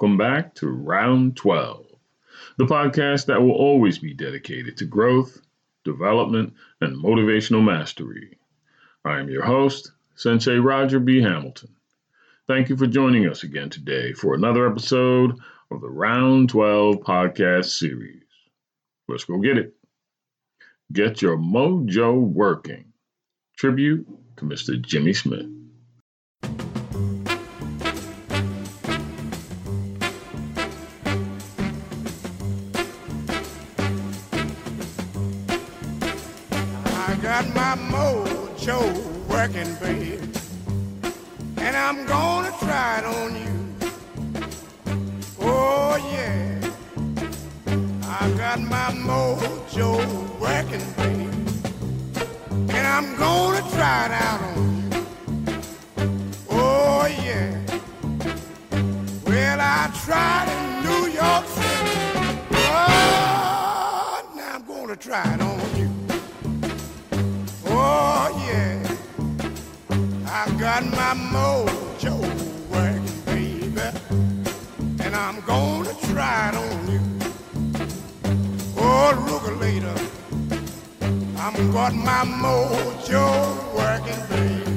Welcome back to Round 12, the podcast that will always be dedicated to growth, development, and motivational mastery. I am your host, Sensei Roger B. Hamilton. Thank you for joining us again today for another episode of the Round 12 podcast series. Let's go get it. Get your mojo working. Tribute to Mr. Jimmy Smith. My mojo working, baby, and I'm gonna try it on you. Oh yeah, I got my mojo working, baby, and I'm gonna try it out on you. Oh yeah, well I tried in New York City. Oh, now I'm gonna try it on you. I got my mojo working, baby, and I'm gonna try it on you. Oh, look later, I'm got my mojo working, baby.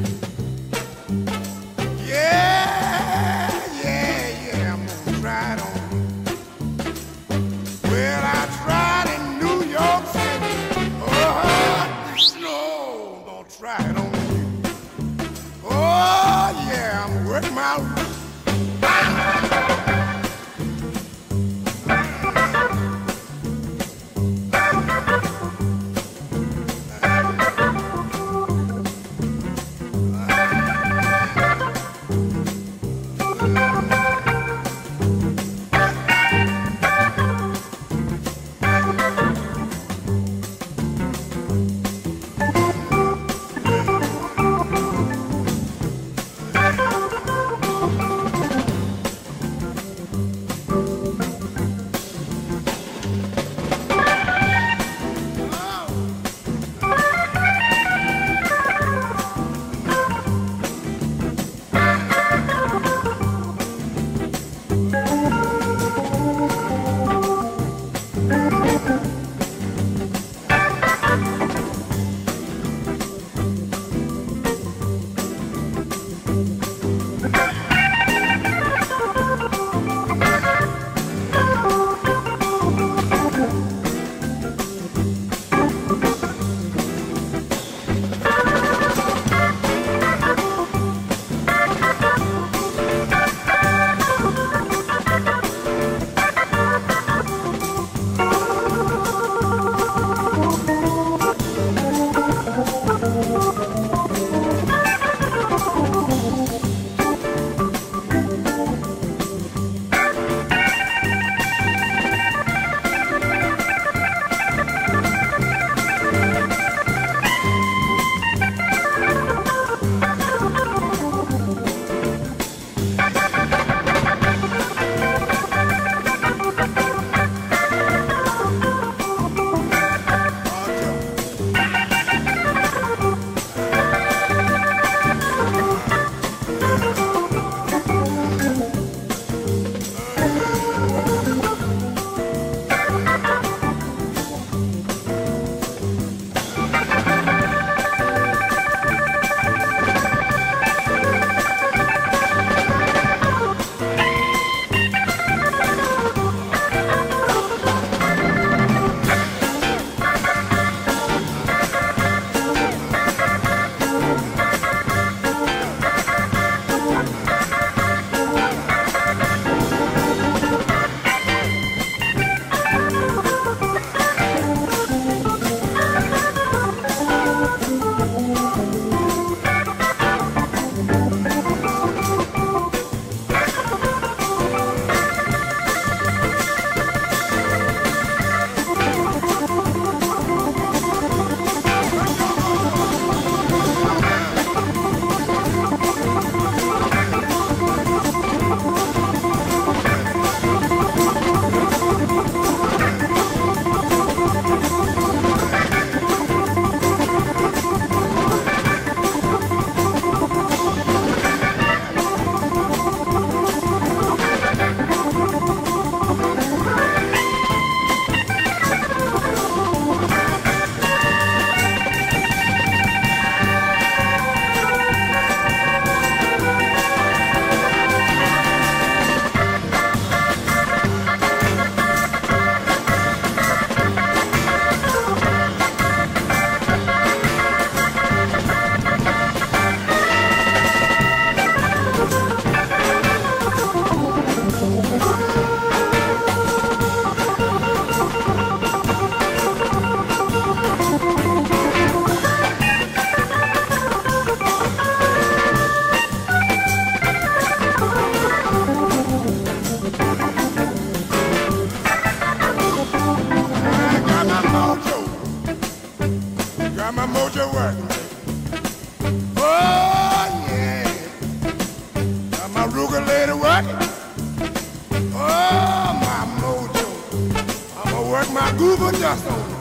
Dust on me.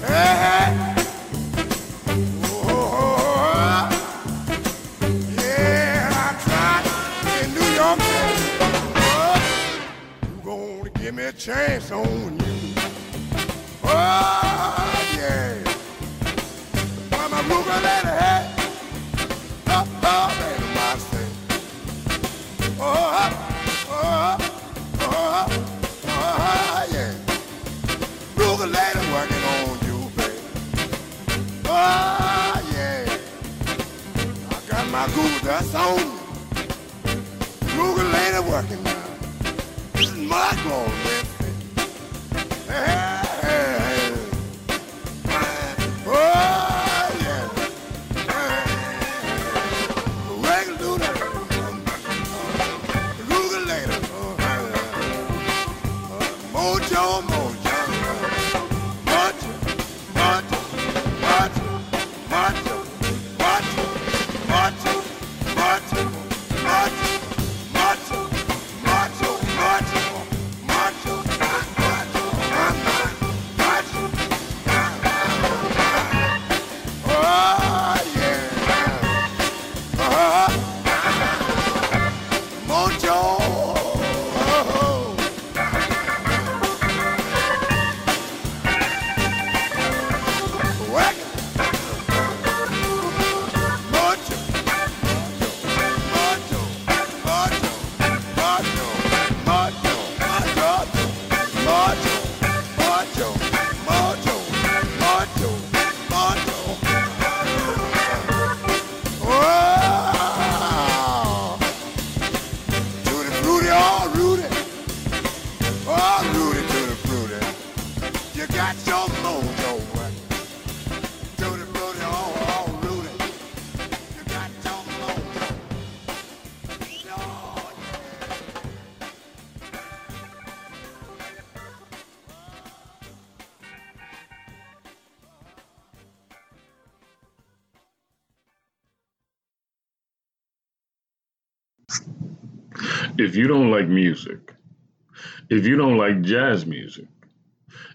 Hey, hey. Oh. Yeah, I tried in New York. Gonna give me a chance on you. Oh, yeah. My Ruger lady, hey. Oh, yeah. Ruger lady working on you, baby. Oh, yeah. I got my Google dust on me. Ruger lady working now. This is my glory. Hey, hey, If you don't like music, if you don't like jazz music,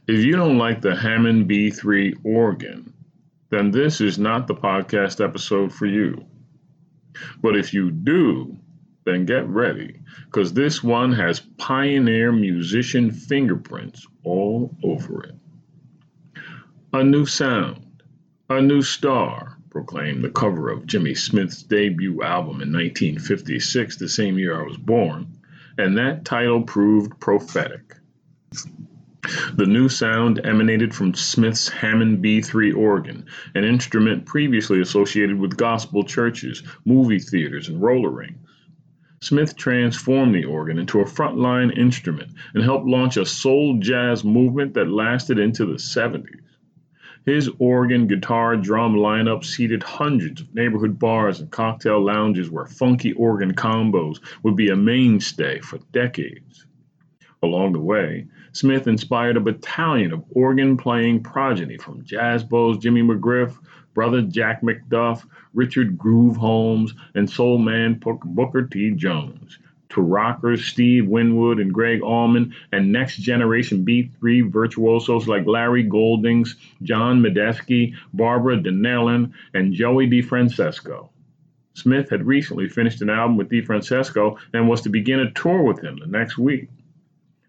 if you don't like the Hammond B3 organ, then this is not the podcast episode for you. But if you do, then get ready, because this one has pioneer musician fingerprints all over it. A new sound, a new star, proclaimed the cover of Jimmy Smith's debut album in 1956, the same year I was born, and that title proved prophetic. The new sound emanated from Smith's Hammond B3 organ, an instrument previously associated with gospel churches, movie theaters, and roller rings. Smith transformed the organ into a frontline instrument and helped launch a soul jazz movement that lasted into the 70s. His organ, guitar, drum lineup seated hundreds of neighborhood bars and cocktail lounges where funky organ combos would be a mainstay for decades. Along the way, Smith inspired a battalion of organ playing progeny from jazz bows Jimmy McGriff, brother Jack McDuff, Richard Groove Holmes, and soul man Booker T. Jones, to rockers Steve Winwood and Gregg Allman, and next generation B3 virtuosos like Larry Goldings, John Medeski, Barbara Dennerlein, and Joey DeFrancesco. Smith had recently finished an album with DeFrancesco and was to begin a tour with him the next week.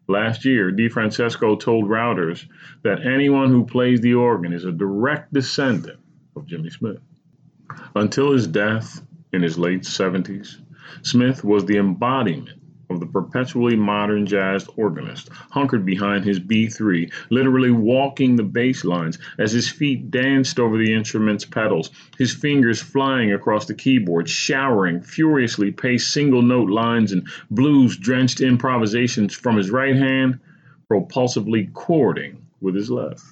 Last year, DeFrancesco told Reuters that anyone who plays the organ is a direct descendant of Jimmy Smith. Until his death in his late 70s, Smith was the embodiment of the perpetually modern jazz organist, hunkered behind his B3, literally walking the bass lines as his feet danced over the instrument's pedals, his fingers flying across the keyboard, showering furiously paced single note lines and blues drenched improvisations from his right hand, propulsively chording with his left.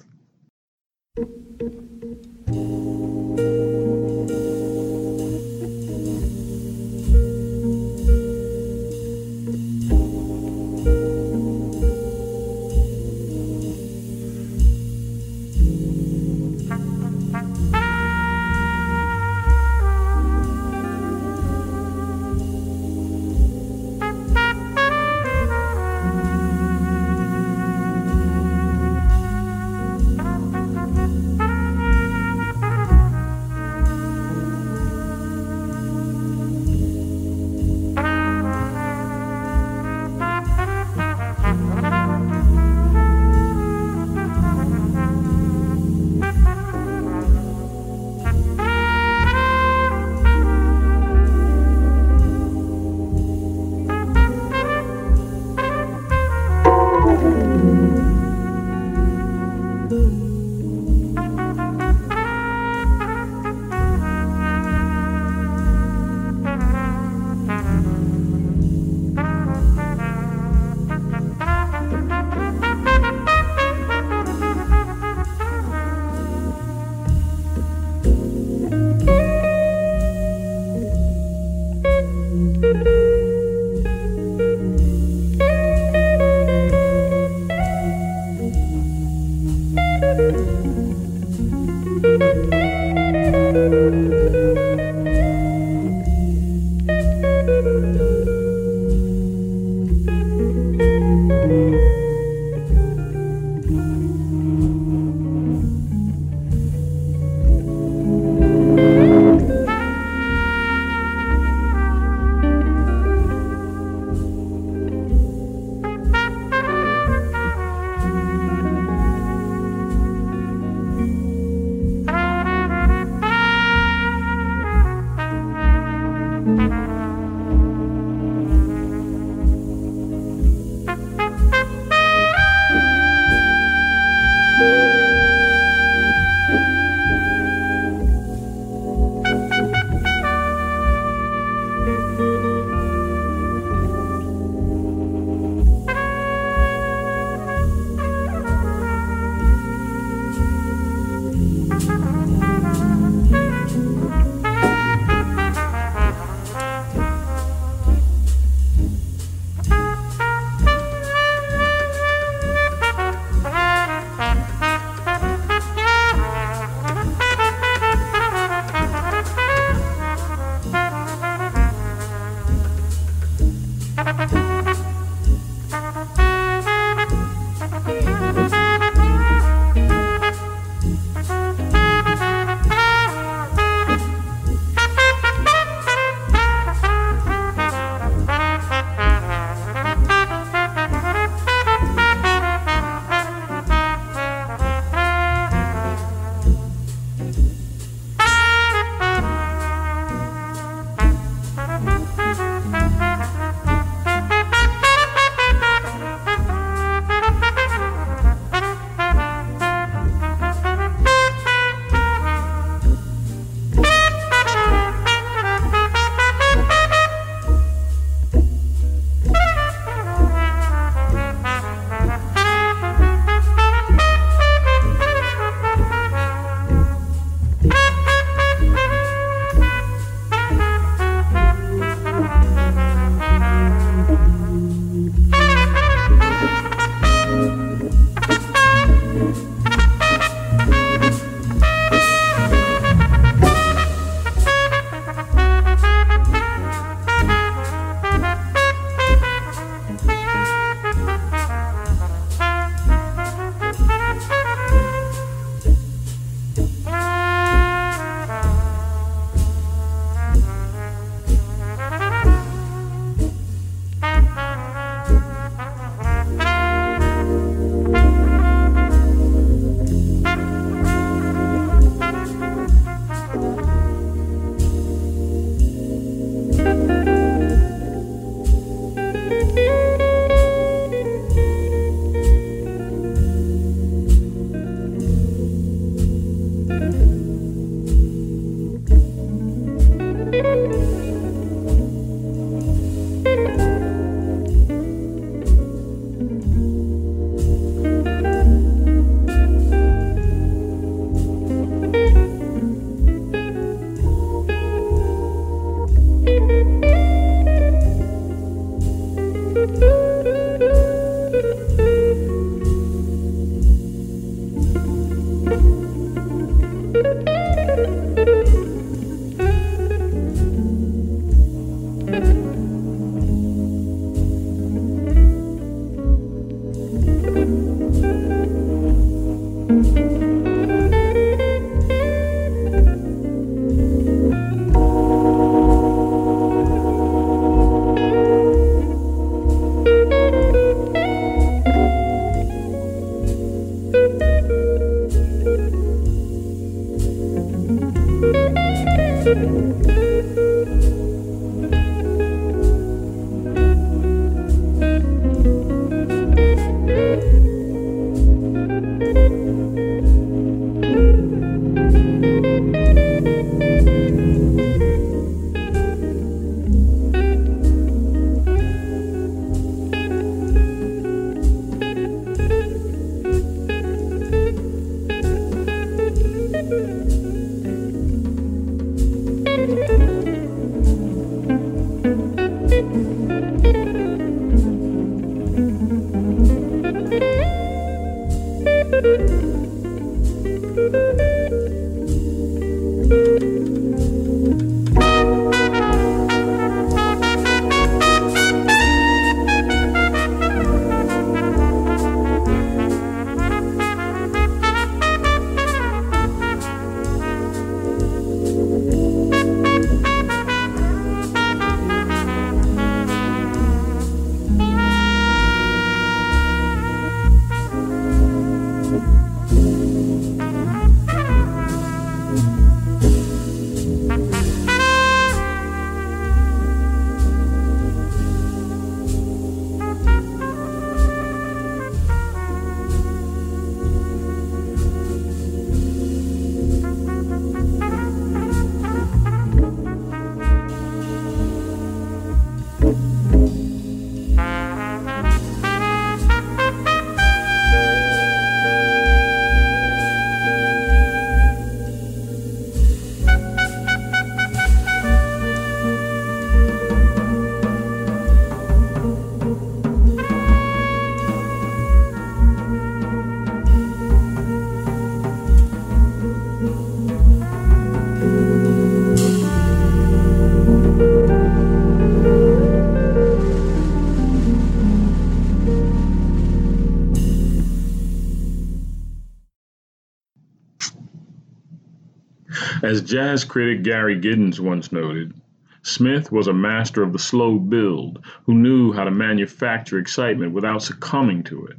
As jazz critic Gary Giddins once noted, Smith was a master of the slow build who knew how to manufacture excitement without succumbing to it.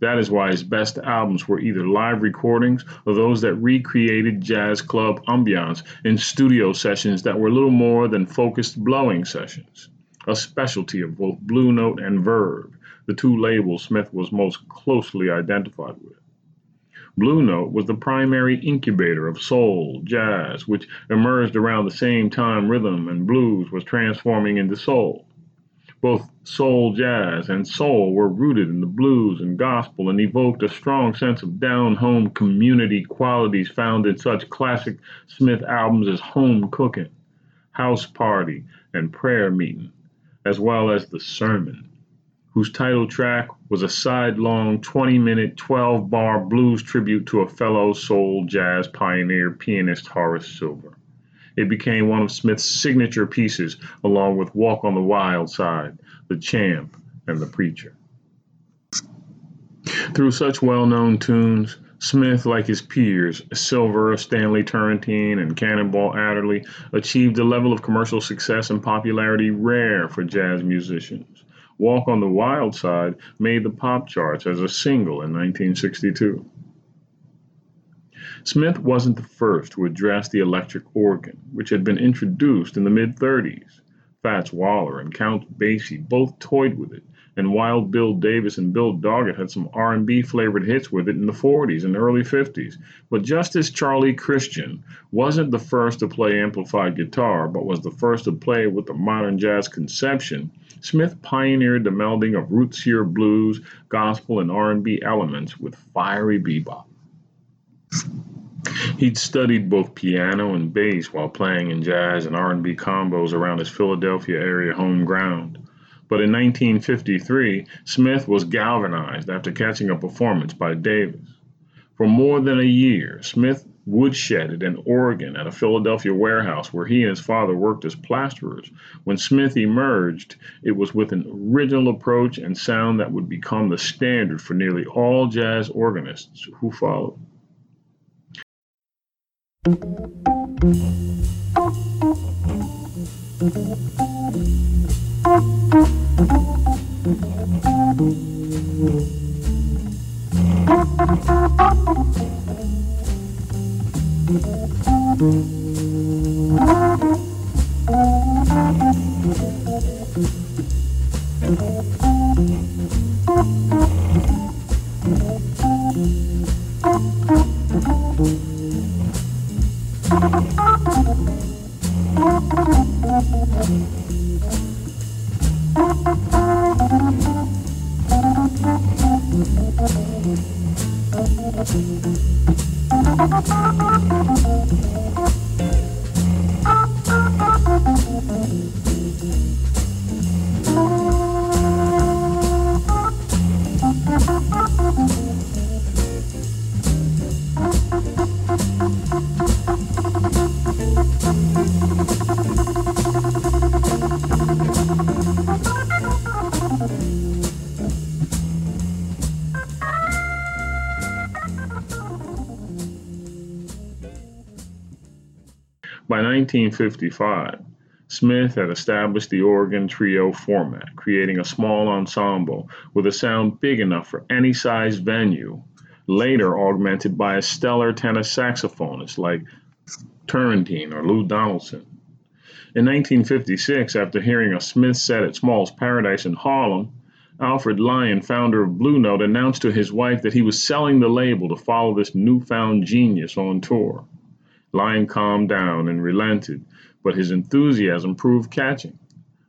That is why his best albums were either live recordings or those that recreated jazz club ambiance in studio sessions that were little more than focused blowing sessions, a specialty of both Blue Note and Verve, the two labels Smith was most closely identified with. Blue Note was the primary incubator of soul, jazz, which emerged around the same time rhythm and blues was transforming into soul. Both soul jazz and soul were rooted in the blues and gospel and evoked a strong sense of down home community qualities found in such classic Smith albums as Home Cooking, House Party, and Prayer Meeting, as well as The Sermon whose title track was a sidelong 20 minute, 12 bar blues tribute to a fellow soul jazz pioneer pianist Horace Silver. It became one of Smith's signature pieces, along with Walk on the Wild Side, The Champ, and The Preacher. Through such well known tunes, Smith, like his peers, Silver, Stanley Turrentine, and Cannonball Adderley, achieved a level of commercial success and popularity rare for jazz musicians. Walk on the Wild Side made the pop charts as a single in 1962. Smith wasn't the first to address the electric organ, which had been introduced in the mid 30s. Fats Waller and Count Basie both toyed with it, and Wild Bill Davis and Bill Doggett had some R&B flavored hits with it in the 40s and early 50s. But just as Charlie Christian wasn't the first to play amplified guitar, but was the first to play with the modern jazz conception, Smith pioneered the melding of rootsier blues, gospel, and R&B elements with fiery bebop. He'd studied both piano and bass while playing in jazz and R&B combos around his Philadelphia area home ground. But in 1953, Smith was galvanized after catching a performance by Davis. For more than a year, Smith woodshedded in organ at a Philadelphia warehouse where he and his father worked as plasterers. When Smith emerged, it was with an original approach and sound that would become the standard for nearly all jazz organists who followed. 1955, Smith had established the organ trio format, creating a small ensemble with a sound big enough for any size venue, later augmented by a stellar tenor saxophonist like Turrentine or Lou Donaldson. In 1956, after hearing a Smith set at Small's Paradise in Harlem, Alfred Lion, founder of Blue Note, announced to his wife that he was selling the label to follow this newfound genius on tour. Lion calmed down and relented, but his enthusiasm proved catching.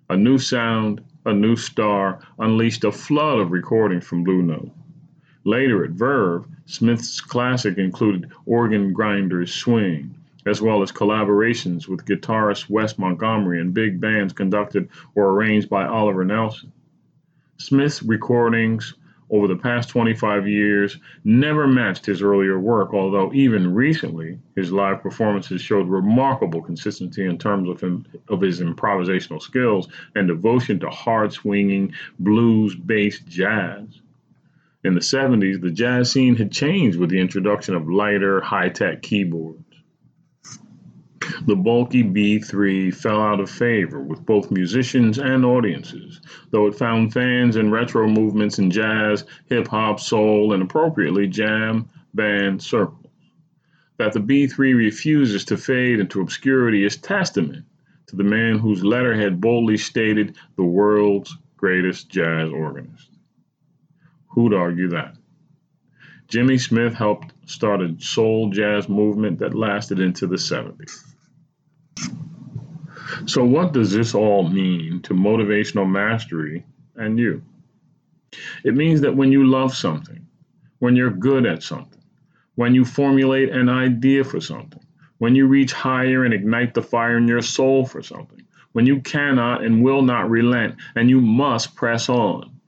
A new sound, a new star, unleashed a flood of recordings from Blue Note. Later at Verve, Smith's classic included Organ Grinders Swing, as well as collaborations with guitarist Wes Montgomery and big bands conducted or arranged by Oliver Nelson. Smith's recordings over the past 25 years never matched his earlier work, although even recently his live performances showed remarkable consistency in terms of, him, of his improvisational skills and devotion to hard swinging, blues based jazz. In the 70s, the jazz scene had changed with the introduction of lighter, high tech keyboards. The bulky B3 fell out of favor with both musicians and audiences, though it found fans in retro movements in jazz, hip hop, soul, and appropriately jam band circles. That the B3 refuses to fade into obscurity is testament to the man whose letterhead boldly stated the world's greatest jazz organist. Who'd argue that? Jimmy Smith helped start a soul jazz movement that lasted into the 70s. So, what does this all mean to motivational mastery and you? It means that when you love something, when you're good at something, when you formulate an idea for something, when you reach higher and ignite the fire in your soul for something, when you cannot and will not relent and you must press on,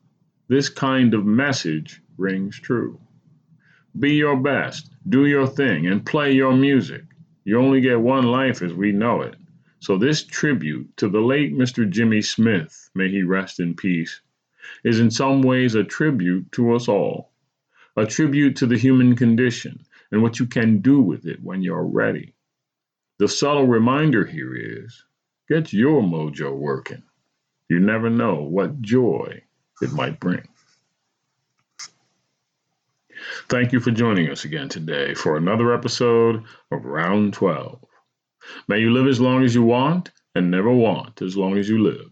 this kind of message rings true. Be your best, do your thing, and play your music. You only get one life as we know it. So, this tribute to the late Mr. Jimmy Smith, may he rest in peace, is in some ways a tribute to us all, a tribute to the human condition and what you can do with it when you're ready. The subtle reminder here is get your mojo working. You never know what joy it might bring. Thank you for joining us again today for another episode of Round 12. May you live as long as you want and never want as long as you live.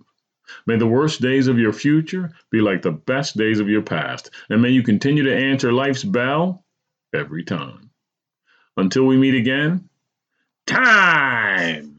May the worst days of your future be like the best days of your past, and may you continue to answer life's bell every time. Until we meet again, time!